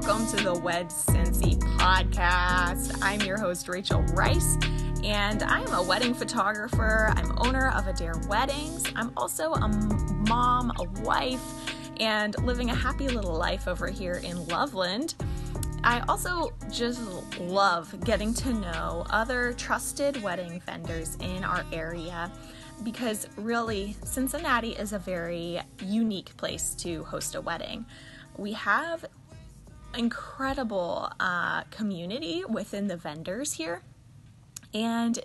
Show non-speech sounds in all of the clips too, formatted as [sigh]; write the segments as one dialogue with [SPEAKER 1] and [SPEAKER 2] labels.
[SPEAKER 1] welcome to the Wed Cincy podcast. I'm your host, Rachel Rice, and I'm a wedding photographer. I'm owner of Adair Weddings. I'm also a mom, a wife, and living a happy little life over here in Loveland. I also just love getting to know other trusted wedding vendors in our area because really, Cincinnati is a very unique place to host a wedding. We have incredible uh, community within the vendors here, and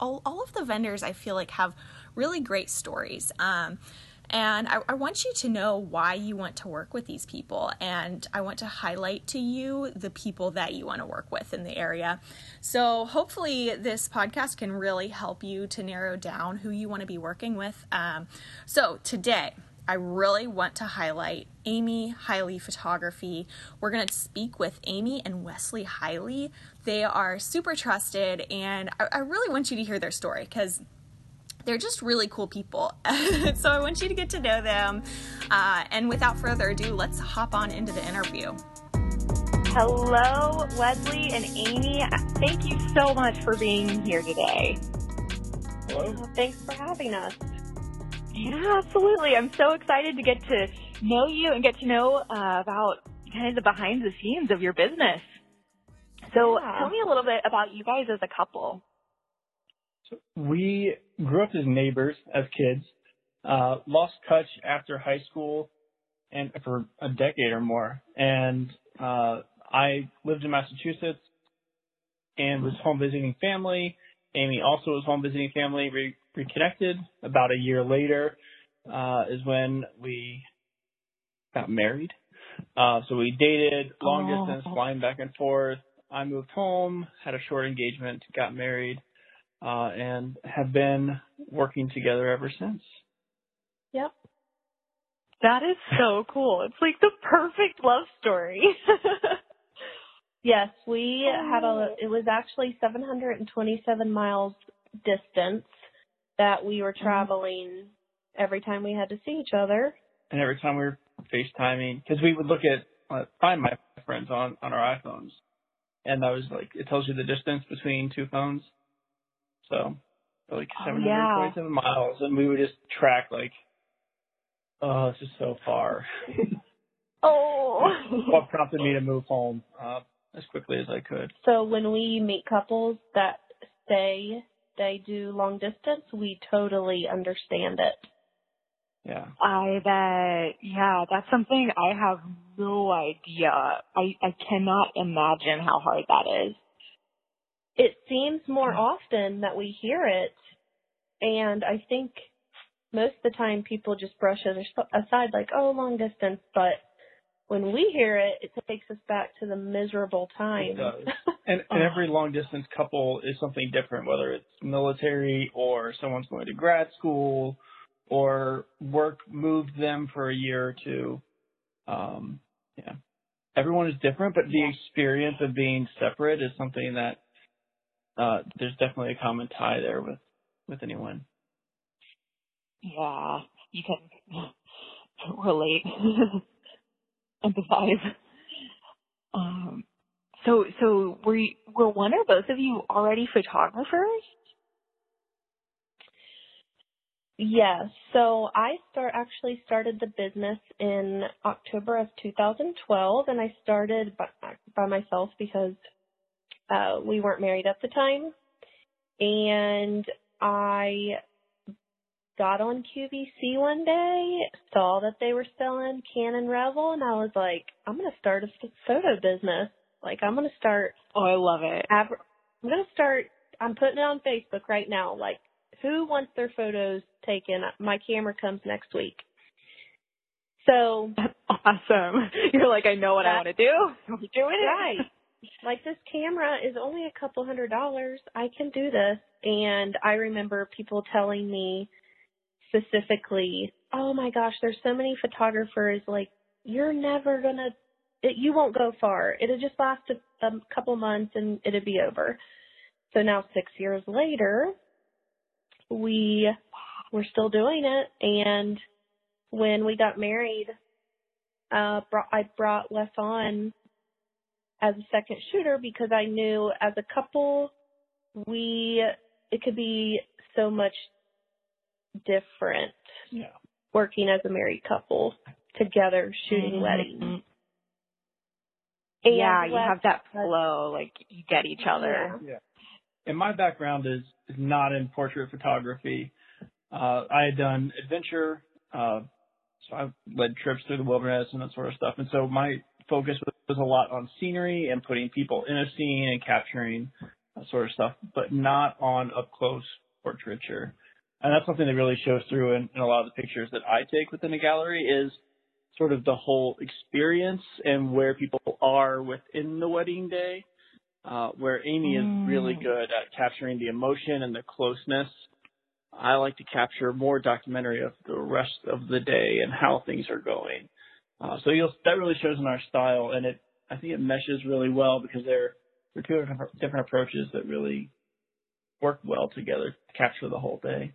[SPEAKER 1] all, all of the vendors I feel like have really great stories. Um, and I, I, want you to know why you want to work with these people. And I want to highlight to you the people that you want to work with in the area. So hopefully, this podcast can really help you to narrow down who you want to be working with. Um, so today, I really want to highlight Aimee Highley Photography. We're going to speak with Aimee and Wesley Highley. They are super trusted, and I, I really want you to hear their story because they're just really cool people. [laughs] so I want you to get to know them. Uh, and without further ado, let's hop on into the interview.
[SPEAKER 2] Hello, Wesley and Aimee. Thank you so much for being here today.
[SPEAKER 3] Hello.
[SPEAKER 2] thanks for having us. Yeah, absolutely. I'm so excited to get to know you and get to know uh, about kind of the behind the scenes of your business. So yeah. tell me a little bit about you guys as a couple
[SPEAKER 3] we grew up as neighbors as kids, uh, lost touch after high school and for a decade or more. And, uh, I lived in Massachusetts and was home visiting family. Aimee also was home visiting family, re- reconnected. About a year later, uh, is when we got married. Uh, so we dated long oh. distance, flying back and forth. I moved home, had a short engagement, got married, uh, and have been working together ever since.
[SPEAKER 2] Yep. That is so [laughs] cool. It's like the perfect love story. [laughs] yes, we had a, it was actually 727 miles distance that we were mm-hmm. traveling every time we had to see each other.
[SPEAKER 3] And every time we were FaceTiming, because we would look at, uh, find my friends on, on our iPhones. And that was like, it tells you the distance between two phones. So like 727 yeah. miles, and we would just track like, oh, this is so far. [laughs]
[SPEAKER 2] oh.
[SPEAKER 3] what prompted me to move home uh, as quickly as I could.
[SPEAKER 2] So when we meet couples that say they do long distance, we totally understand it.
[SPEAKER 3] Yeah.
[SPEAKER 2] I bet. Yeah, that's something I have no idea. I I cannot imagine how hard that is it seems more hmm. often that we hear it, and I think most of the time people just brush it aside like, oh, long distance, but when we hear it, it takes us back to the miserable time.
[SPEAKER 3] It does. [laughs] and, and every long distance couple is something different, whether it's military or someone's going to grad school or work moved them for a year or two. Um, yeah. Everyone is different, but the experience of being separate is something that uh, there's definitely a common tie there with with anyone.
[SPEAKER 2] Yeah, you can [laughs] relate, [laughs] empathize. Um, so so were you, were one or both of you already photographers? Yes. So I start actually started the business in October of 2012, and I started by, by myself because uh, we weren't married at the time. And I got on QVC one day, saw that they were selling Canon Rebel, and I was like, I'm to start a photo business. Like, I'm going to start.
[SPEAKER 4] Oh, I love it. I'm
[SPEAKER 2] going to start. I'm putting it on Facebook right now. Like, who wants their photos taken? My camera comes next week. So
[SPEAKER 4] That's awesome. [laughs] You're like, I know what I want to do. [laughs] We're doing it.
[SPEAKER 2] Right like this camera is only a couple hundred dollars. I can do this. And I remember people telling me specifically, "Oh my gosh, there's so many photographers like you're never going to it, you won't go far. It'll just last a, a couple months and it'll be over." So now 6 years later, we we're still doing it and when we got married, uh brought, I brought Wes on as a second shooter because I knew as a couple we it could be so much different
[SPEAKER 3] Yeah.
[SPEAKER 2] working as a married couple together shooting
[SPEAKER 4] Mhm.
[SPEAKER 2] weddings.
[SPEAKER 4] Yeah, you have that flow, like you get each other.
[SPEAKER 3] Yeah. And my background is, is not in portrait photography. Uh, I had done adventure, uh, so I led trips through the wilderness and that sort of stuff. And so my focus was, was a lot on scenery and putting people in a scene and capturing that sort of stuff, but not on up close portraiture. And that's something that really shows through in, in a lot of the pictures that I take within a gallery is sort of the whole experience and where people are within the wedding day. Uh, where Aimee
[SPEAKER 4] Mm.
[SPEAKER 3] is really good at capturing the emotion and the closeness. I like to capture more documentary of the rest of the day and how things are going. Uh, so you'll, that really shows in our style, and it I think it meshes really well because they're they're two different, different approaches that really work well together to capture the whole day.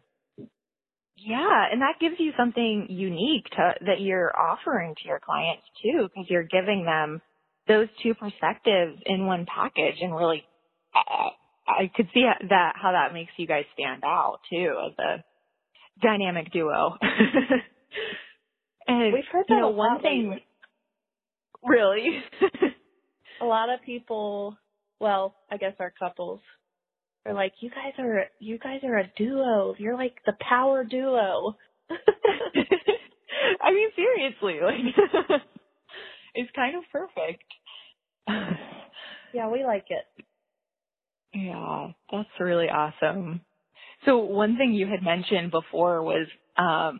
[SPEAKER 4] Yeah, and that gives you something unique to, that you're offering to your clients too, because you're giving them those two perspectives in one package, and really, I, could see that how that makes you guys stand out too as a dynamic duo. [laughs] and
[SPEAKER 2] We've heard
[SPEAKER 4] you
[SPEAKER 2] that
[SPEAKER 4] know
[SPEAKER 2] a
[SPEAKER 4] one thing,
[SPEAKER 2] lately.
[SPEAKER 4] really. [laughs]
[SPEAKER 2] a lot of people well, I guess our couples are like, You guys are you guys are a duo. You're like the power duo. [laughs]
[SPEAKER 4] I mean, seriously, like [laughs] it's kind of perfect. [sighs]
[SPEAKER 2] yeah, we like it.
[SPEAKER 4] Yeah, that's really awesome. So one thing you had mentioned before was um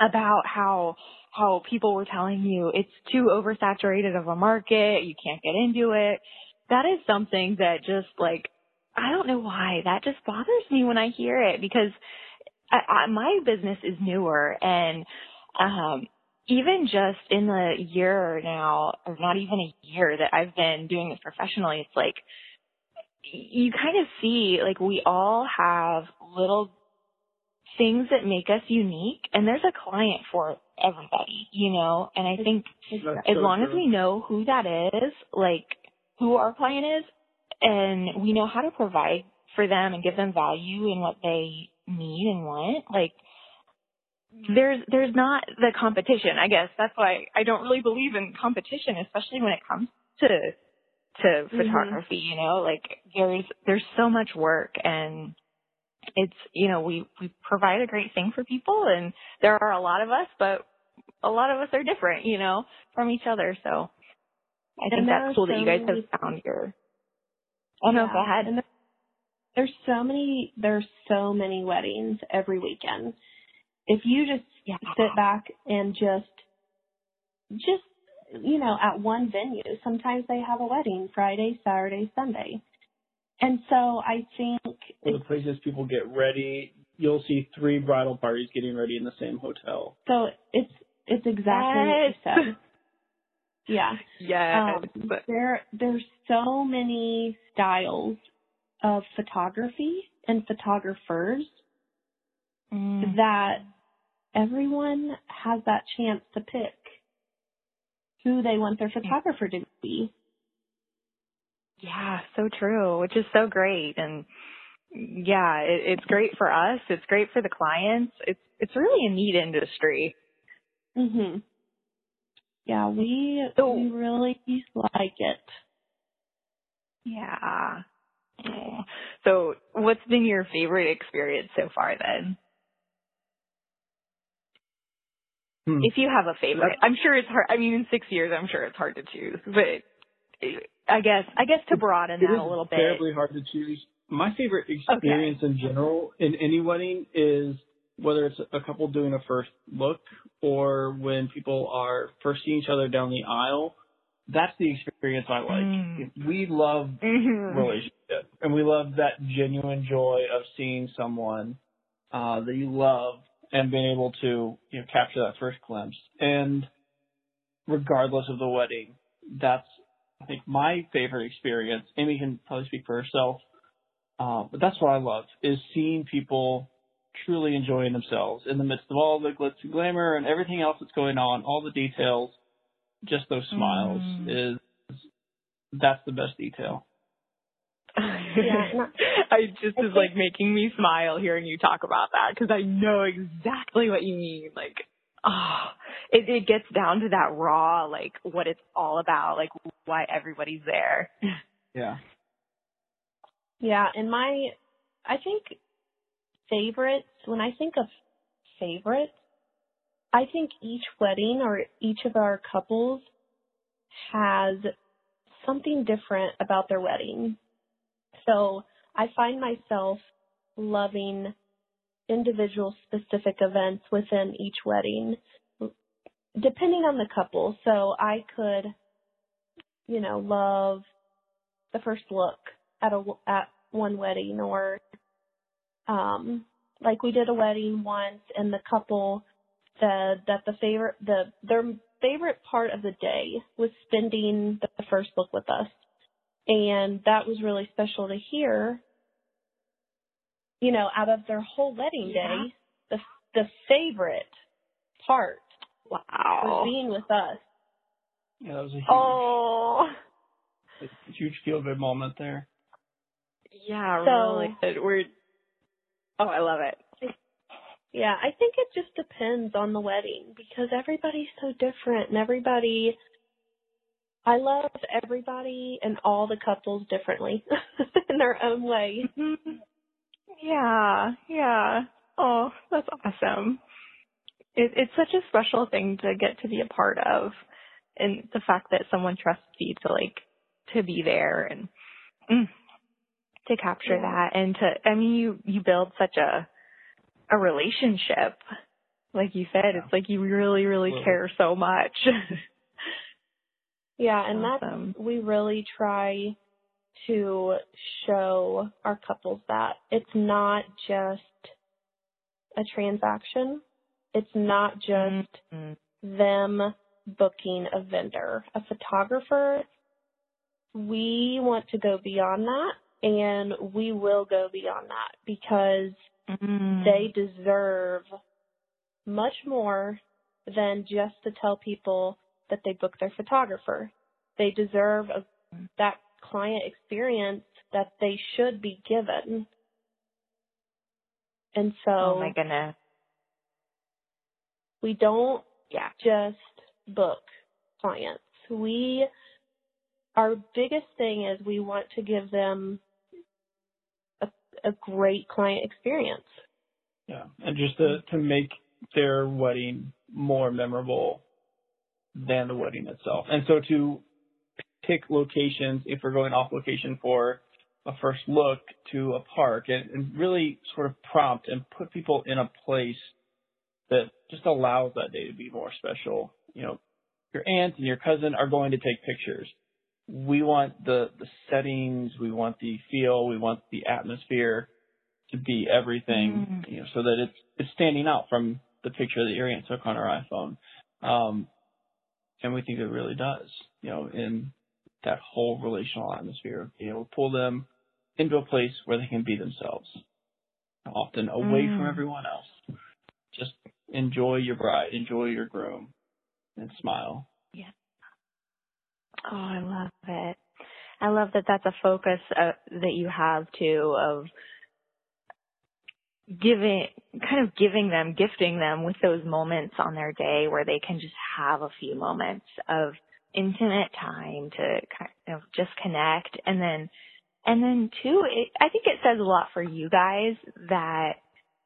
[SPEAKER 4] about how how people were telling you it's too oversaturated of a market, you can't get into it. That is something that just like I don't know why that just bothers me when I hear it because I, I, my business is newer and um even just in the year now or not even a year that I've been doing this professionally it's like you kind of see like we all have little things that make us unique and there's a client for everybody, you know? And I think
[SPEAKER 3] That's
[SPEAKER 4] as
[SPEAKER 3] so
[SPEAKER 4] long as we know who that is, like who our client is, and we know how to provide for them and give them value in what they need and want, like there's there's not the competition. I guess that's why I don't really believe in competition, especially when it comes to to
[SPEAKER 2] Mhm.
[SPEAKER 4] photography. You know, like there's there's so much work and it's you know we we provide a great thing for people and there are a lot of us but a lot of us are different you know from each other so i think that's cool that you guys
[SPEAKER 2] many-
[SPEAKER 4] have found your oh no
[SPEAKER 2] Yeah,
[SPEAKER 4] go ahead
[SPEAKER 2] And there's so many there's so many weddings every weekend. If you just
[SPEAKER 4] yeah
[SPEAKER 2] sit back and just just you know at one venue sometimes they have a wedding friday saturday sunday and so i think
[SPEAKER 3] For the places people get ready, you'll see three bridal parties getting ready in the same hotel.
[SPEAKER 2] so it's it's exactly what you
[SPEAKER 4] Yes.
[SPEAKER 2] Yeah
[SPEAKER 4] yes
[SPEAKER 2] um, there there's so many styles of photography and photographers
[SPEAKER 4] Mm.
[SPEAKER 2] that everyone has that chance to pick who they want their photographer to be
[SPEAKER 4] Yeah, so true, which is so great. And yeah, it, it's great for us. It's great for the clients. It's it's really a neat industry.
[SPEAKER 2] Mhm. Yeah, we
[SPEAKER 4] So-
[SPEAKER 2] we really like it.
[SPEAKER 4] Yeah. Oh. So, what's been your favorite experience so far then?
[SPEAKER 3] Hmm.
[SPEAKER 4] If you have a favorite, I'm sure it's hard. I mean, in six years, I'm sure it's hard to choose. But I guess, I guess to broaden
[SPEAKER 3] It
[SPEAKER 4] that
[SPEAKER 3] is
[SPEAKER 4] a little bit.
[SPEAKER 3] terribly hard to choose. My favorite experience in general in any wedding is whether it's a couple doing a first look or when people are first seeing each other down the aisle. That's the experience I like.
[SPEAKER 4] Mm.
[SPEAKER 3] We love [laughs]
[SPEAKER 4] Mhm.
[SPEAKER 3] relationship and we love that genuine joy of seeing someone uh, that you love and being able to you know capture that first glimpse. And regardless of the wedding, that's I think my favorite experience. Aimee can probably speak for herself, uh, but that's what I love is seeing people truly enjoying themselves in the midst of all the glitz and glamour and everything else that's going on, all the details. Just those smiles
[SPEAKER 4] Mm.
[SPEAKER 3] is that's the best detail. [laughs]
[SPEAKER 2] Yeah,
[SPEAKER 4] I just
[SPEAKER 2] I
[SPEAKER 4] is like making me smile hearing you talk about that because I know exactly what you mean. Like, ah, it it gets down to that raw, like what it's all about, like why everybody's there.
[SPEAKER 3] Yeah.
[SPEAKER 2] Yeah, and my, I think favorites, when I think of favorites, I think each wedding or each of our couples has something different about their wedding. So I find myself loving individual specific events within each wedding, depending on the couple. So I could, you know, love the first look at a at one wedding, or um, like we did a wedding once, and the couple said that the favorite the their favorite part of the day was spending the first look with us. And that was really special to hear. You know, out of their whole wedding
[SPEAKER 4] Yeah.
[SPEAKER 2] day, the the favorite part was
[SPEAKER 4] Wow.
[SPEAKER 2] being with us.
[SPEAKER 3] Yeah, that was a huge,
[SPEAKER 4] Oh.
[SPEAKER 3] a huge feel good moment there.
[SPEAKER 4] Yeah,
[SPEAKER 2] So-
[SPEAKER 4] really good. We're Oh, I love it.
[SPEAKER 2] Yeah, I think it just depends on the wedding because everybody's so different and everybody I love everybody and all the couples differently [laughs] in their own way.
[SPEAKER 4] Yeah, yeah. Oh, that's awesome. It, it's such a special thing to get to be a part of, and the fact that someone trusts you to like to be there and mm, to capture
[SPEAKER 2] Yeah.
[SPEAKER 4] that, and to I mean you you build such a a relationship, like you said.
[SPEAKER 3] Yeah.
[SPEAKER 4] It's like you really really
[SPEAKER 3] Absolutely.
[SPEAKER 4] care so much.
[SPEAKER 2] Yeah, and
[SPEAKER 4] Awesome.
[SPEAKER 2] that's we really try to show our couples that it's not just a transaction. It's not just
[SPEAKER 4] Mhm.
[SPEAKER 2] them booking a vendor, a photographer. We want to go beyond that and we will go beyond that because
[SPEAKER 4] Mm.
[SPEAKER 2] they deserve much more than just to tell people that they booked their photographer. They deserve a, that client experience that they should be given. And so
[SPEAKER 4] oh my goodness.
[SPEAKER 2] we don't
[SPEAKER 4] Yeah.
[SPEAKER 2] just book clients. We our biggest thing is we want to give them a, great client experience.
[SPEAKER 3] Yeah, and just to to make their wedding more memorable than the wedding itself, and so to pick locations if we're going off location for a first look to a park, and, and really sort of prompt and put people in a place that just allows that day to be more special. You know, your aunt and your cousin are going to take pictures. We want the the settings, we want the feel, we want the atmosphere to be everything,
[SPEAKER 4] Mm.
[SPEAKER 3] you know, so that it's it's standing out from the picture that aunt took on her iPhone. Um, and we think it really does, you know, in that whole relational atmosphere of being able to pull them into a place where they can be themselves, often away from
[SPEAKER 4] Mm.
[SPEAKER 3] everyone else. Just enjoy your bride, enjoy your groom, and smile.
[SPEAKER 4] Oh, I love it. I love that that's a focus uh, that you have too of giving, kind of giving them, gifting them with those moments on their day where they can just have a few moments of intimate time to kind of just connect and then, and then too, it, I think it says a lot for you guys that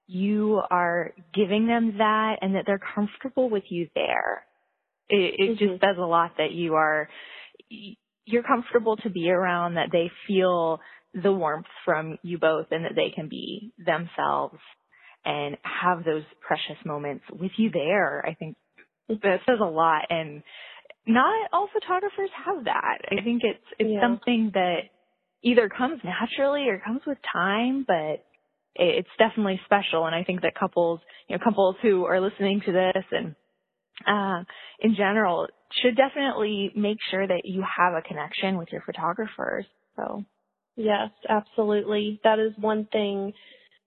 [SPEAKER 4] you are giving them that and that they're comfortable with you there. It, it
[SPEAKER 2] Mhm.
[SPEAKER 4] just says a lot that you are you're comfortable to be around, that they feel the warmth from you both and that they can be themselves and have those precious moments with you there. I think that says a lot and not all photographers have that. I think it's it's
[SPEAKER 2] Yeah.
[SPEAKER 4] something that either comes naturally or comes with time, but it's definitely special and I think that couples, you know, couples who are listening to this and uh, in general should definitely make sure that you have a connection with your photographers. So,
[SPEAKER 2] Yes, absolutely. That is one thing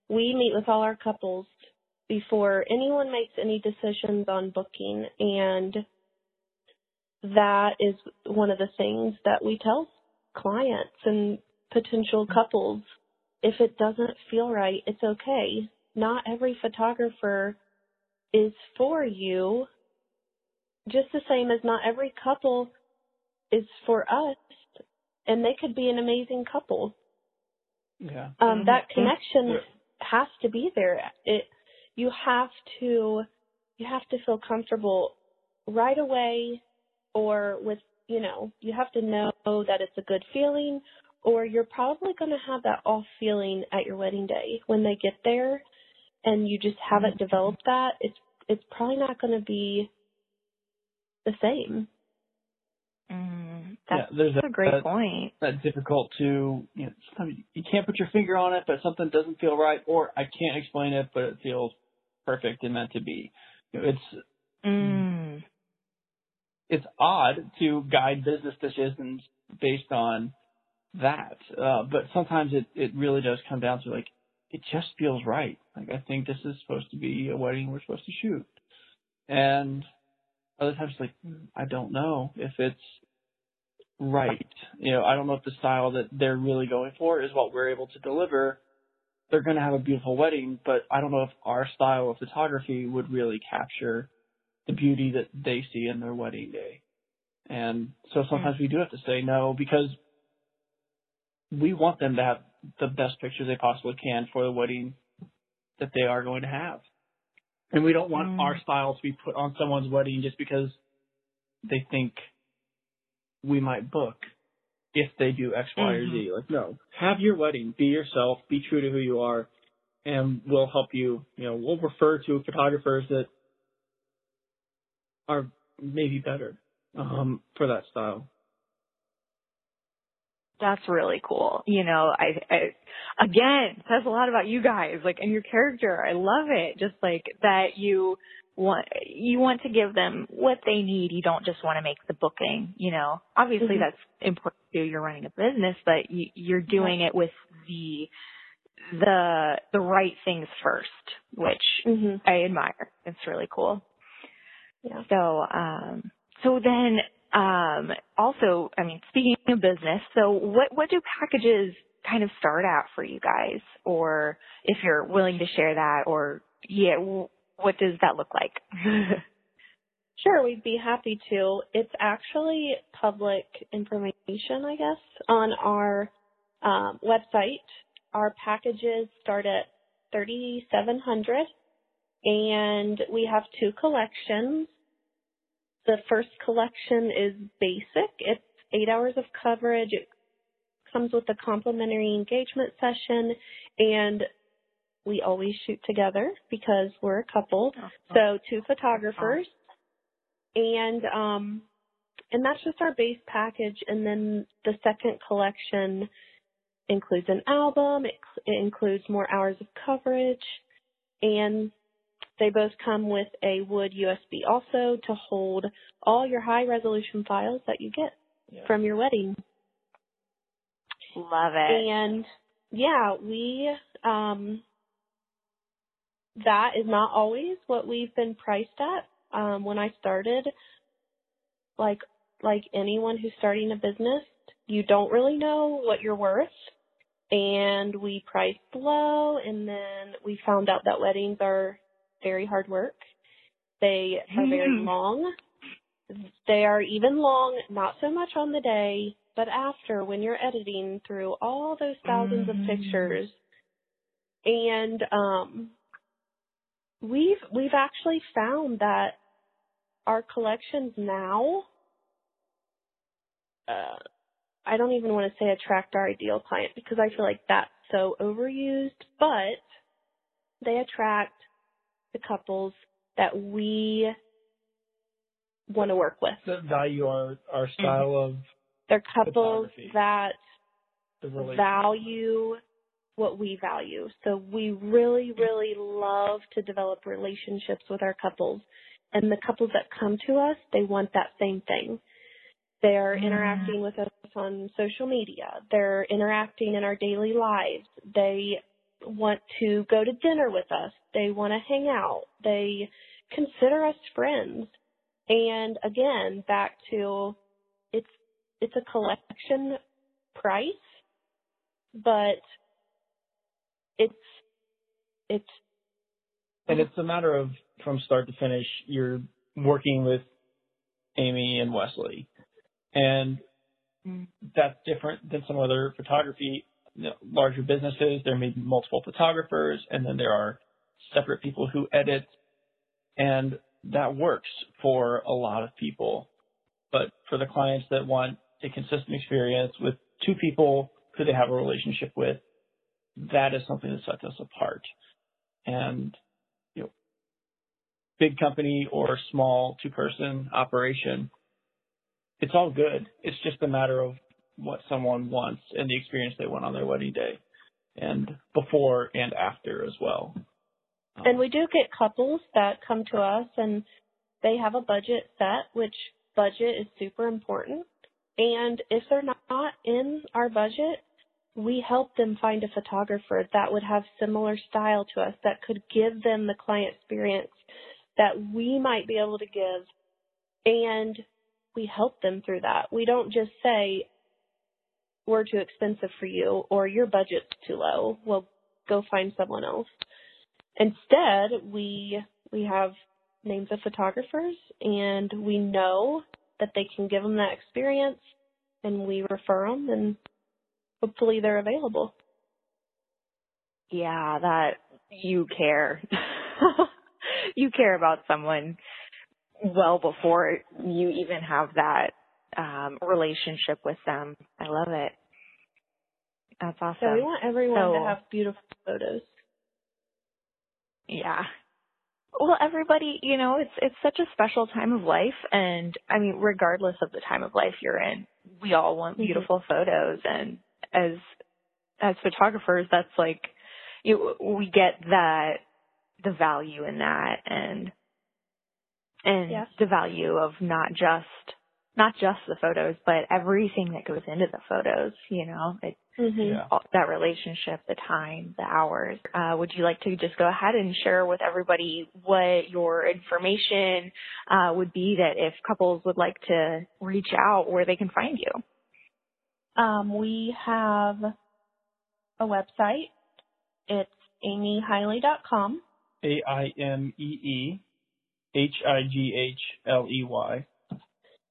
[SPEAKER 2] we meet with all our couples before anyone makes any decisions on booking and that is one of the things that we tell clients and potential couples. If it doesn't feel right, it's okay. Not every photographer is for you, just the same as not every couple is for us, and they could be an amazing couple.
[SPEAKER 3] Yeah.
[SPEAKER 2] Um, that
[SPEAKER 4] Mhm.
[SPEAKER 2] connection
[SPEAKER 3] Yeah.
[SPEAKER 2] has to be there. It you have to you have to feel comfortable right away or with you know, you have to know that it's a good feeling or you're probably going to have that off feeling at your wedding day when they get there and you just haven't developed that. It's it's probably not going to be the same.
[SPEAKER 4] Mm,
[SPEAKER 3] Yeah,
[SPEAKER 4] that's
[SPEAKER 3] there's
[SPEAKER 4] a great
[SPEAKER 3] that,
[SPEAKER 4] point.
[SPEAKER 3] that difficult to you know sometimes you can't put your finger on it, but something doesn't feel right, or I can't explain it, but it feels perfect and meant to be. You know, it's
[SPEAKER 4] Mm.
[SPEAKER 3] it's odd to guide business decisions based on that, uh, but sometimes it it really does come down to like it just feels right. Like I think this is supposed to be a wedding we're supposed to shoot, and other times like "Hmm, I don't know if it's right. You know, I don't know if the style that they're really going for is what we're able to deliver. They're going to have a beautiful wedding, but I don't know if our style of photography would really capture the beauty that they see in their wedding day. And so sometimes we do have to say no because we want them to have the best pictures they possibly can for the wedding that they are going to have. And we don't want
[SPEAKER 4] Mm.
[SPEAKER 3] our style to be put on someone's wedding just because they think we might book if they do X, Y, or Z. Like, no, have your wedding, be yourself, be true to who you are, and we'll help you. You know, we'll refer to photographers that are maybe better um, for that style.
[SPEAKER 4] That's really cool. You know, I, I again says a lot about you guys, like and your character. I love it. Just like that you want you want to give them what they need. You don't just want to make the booking. You know, obviously
[SPEAKER 2] Mhm.
[SPEAKER 4] that's important too. You're running a business, but you, you're doing it with the the the right things first, which
[SPEAKER 2] Mhm.
[SPEAKER 4] I admire. It's really cool.
[SPEAKER 2] Yeah.
[SPEAKER 4] So, um, so then, um, also, I mean, speaking of business, so what, what do packages kind of start at for you guys? Or if you're willing to share that or yeah, what does that look like? [laughs]
[SPEAKER 2] Sure, we'd be happy to. It's actually public information, I guess, on our um, website. Our packages start at thirty seven hundred, and we have two collections. The first collection is basic. It's eight hours of coverage. It comes with a complimentary engagement session, and we always shoot together because we're a couple. So two photographers and um and that's just our base package and then the second collection includes an album it, it includes more hours of coverage and they both come with a wood usb also to hold all your high resolution files that you get
[SPEAKER 3] Yeah.
[SPEAKER 2] from your wedding
[SPEAKER 4] Love it.
[SPEAKER 2] and yeah we um that is not always what we've been priced at um when i started like like anyone who's starting a business you don't really know what you're worth and we priced low and then we found out that weddings are very hard work they are very
[SPEAKER 4] Mhm.
[SPEAKER 2] long they are even long not so much on the day but after when you're editing through all those 1000s
[SPEAKER 4] Mhm.
[SPEAKER 2] of pictures and um we've we've actually found that our collections now uh I don't even want to say attract our ideal client because I feel like that's so overused, but they attract the couples that we want to work with.
[SPEAKER 3] That value our our style of
[SPEAKER 2] They're couples that
[SPEAKER 3] the
[SPEAKER 2] value what we value. So we really, really love to develop relationships with our couples. And the couples that come to us, they want that same thing. They're
[SPEAKER 4] Mm.
[SPEAKER 2] interacting with us on social media. They're interacting in our daily lives. They want to go to dinner with us. They want to hang out. They consider us friends. And again, back to it's it's a collection price, but it's it's
[SPEAKER 3] and it's a matter of from start to finish, you're working with Aimee and Wesley, and mm. that's different than some other photography you know, larger businesses. There may be multiple photographers, and then there are separate people who edit, and that works for a lot of people. But for the clients that want a consistent experience with two people who they have a relationship with, that is something that sets us apart. And you know, big company or small two person operation, it's all good. It's just a matter of what someone wants and the experience they want on their wedding day and before and after as well.
[SPEAKER 2] Um, and we do get couples that come to us and they have a budget set, which budget is super important. And if they're not in our budget, we help them find a photographer that would have similar style to us that could give them the client experience that we might be able to give and we help them through that. We don't just say we're too expensive for you or your budget's too low. Well, go find someone else. Instead, we we have names of photographers and we know that they can give them that experience and we refer them and hopefully they're available.
[SPEAKER 4] Yeah, that you care. [laughs] you care about someone well before you even have that um, relationship with them. I love it. That's awesome.
[SPEAKER 2] So we want everyone so, to have beautiful photos.
[SPEAKER 4] Yeah. Well, everybody, you know, it's it's such a special time of life and I mean, regardless of the time of life you're in, we all want mm-hmm. beautiful mm-hmm. photos and as as photographers, that's like you we get that the value in that and and the value of not just not just the photos, but everything that goes into the photos, you know, it, mm-hmm. yeah. that relationship, the time, the hours. Uh, would you like to just go ahead and share with everybody what your information uh, would be that if couples would like to reach out, where they can find you?
[SPEAKER 2] Um, we have a website. It's aimeehighley.com.
[SPEAKER 3] A I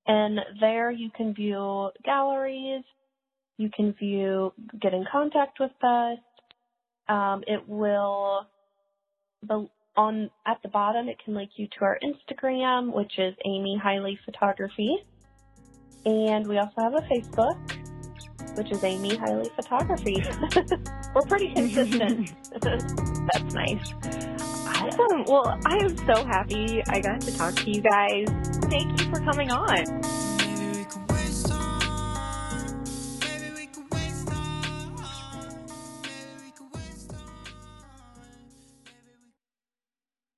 [SPEAKER 2] and there you can view galleries, you can view, get in contact with us. Um, it will, the, on, at the bottom, it can link you to our Instagram, which is Aimee Highley Photography. And we also have a Facebook, which is Aimee Highley Photography. [laughs] We're pretty consistent. [laughs]
[SPEAKER 4] That's nice. Awesome. Well, I am so happy I got to talk to you guys. Thank you for coming on.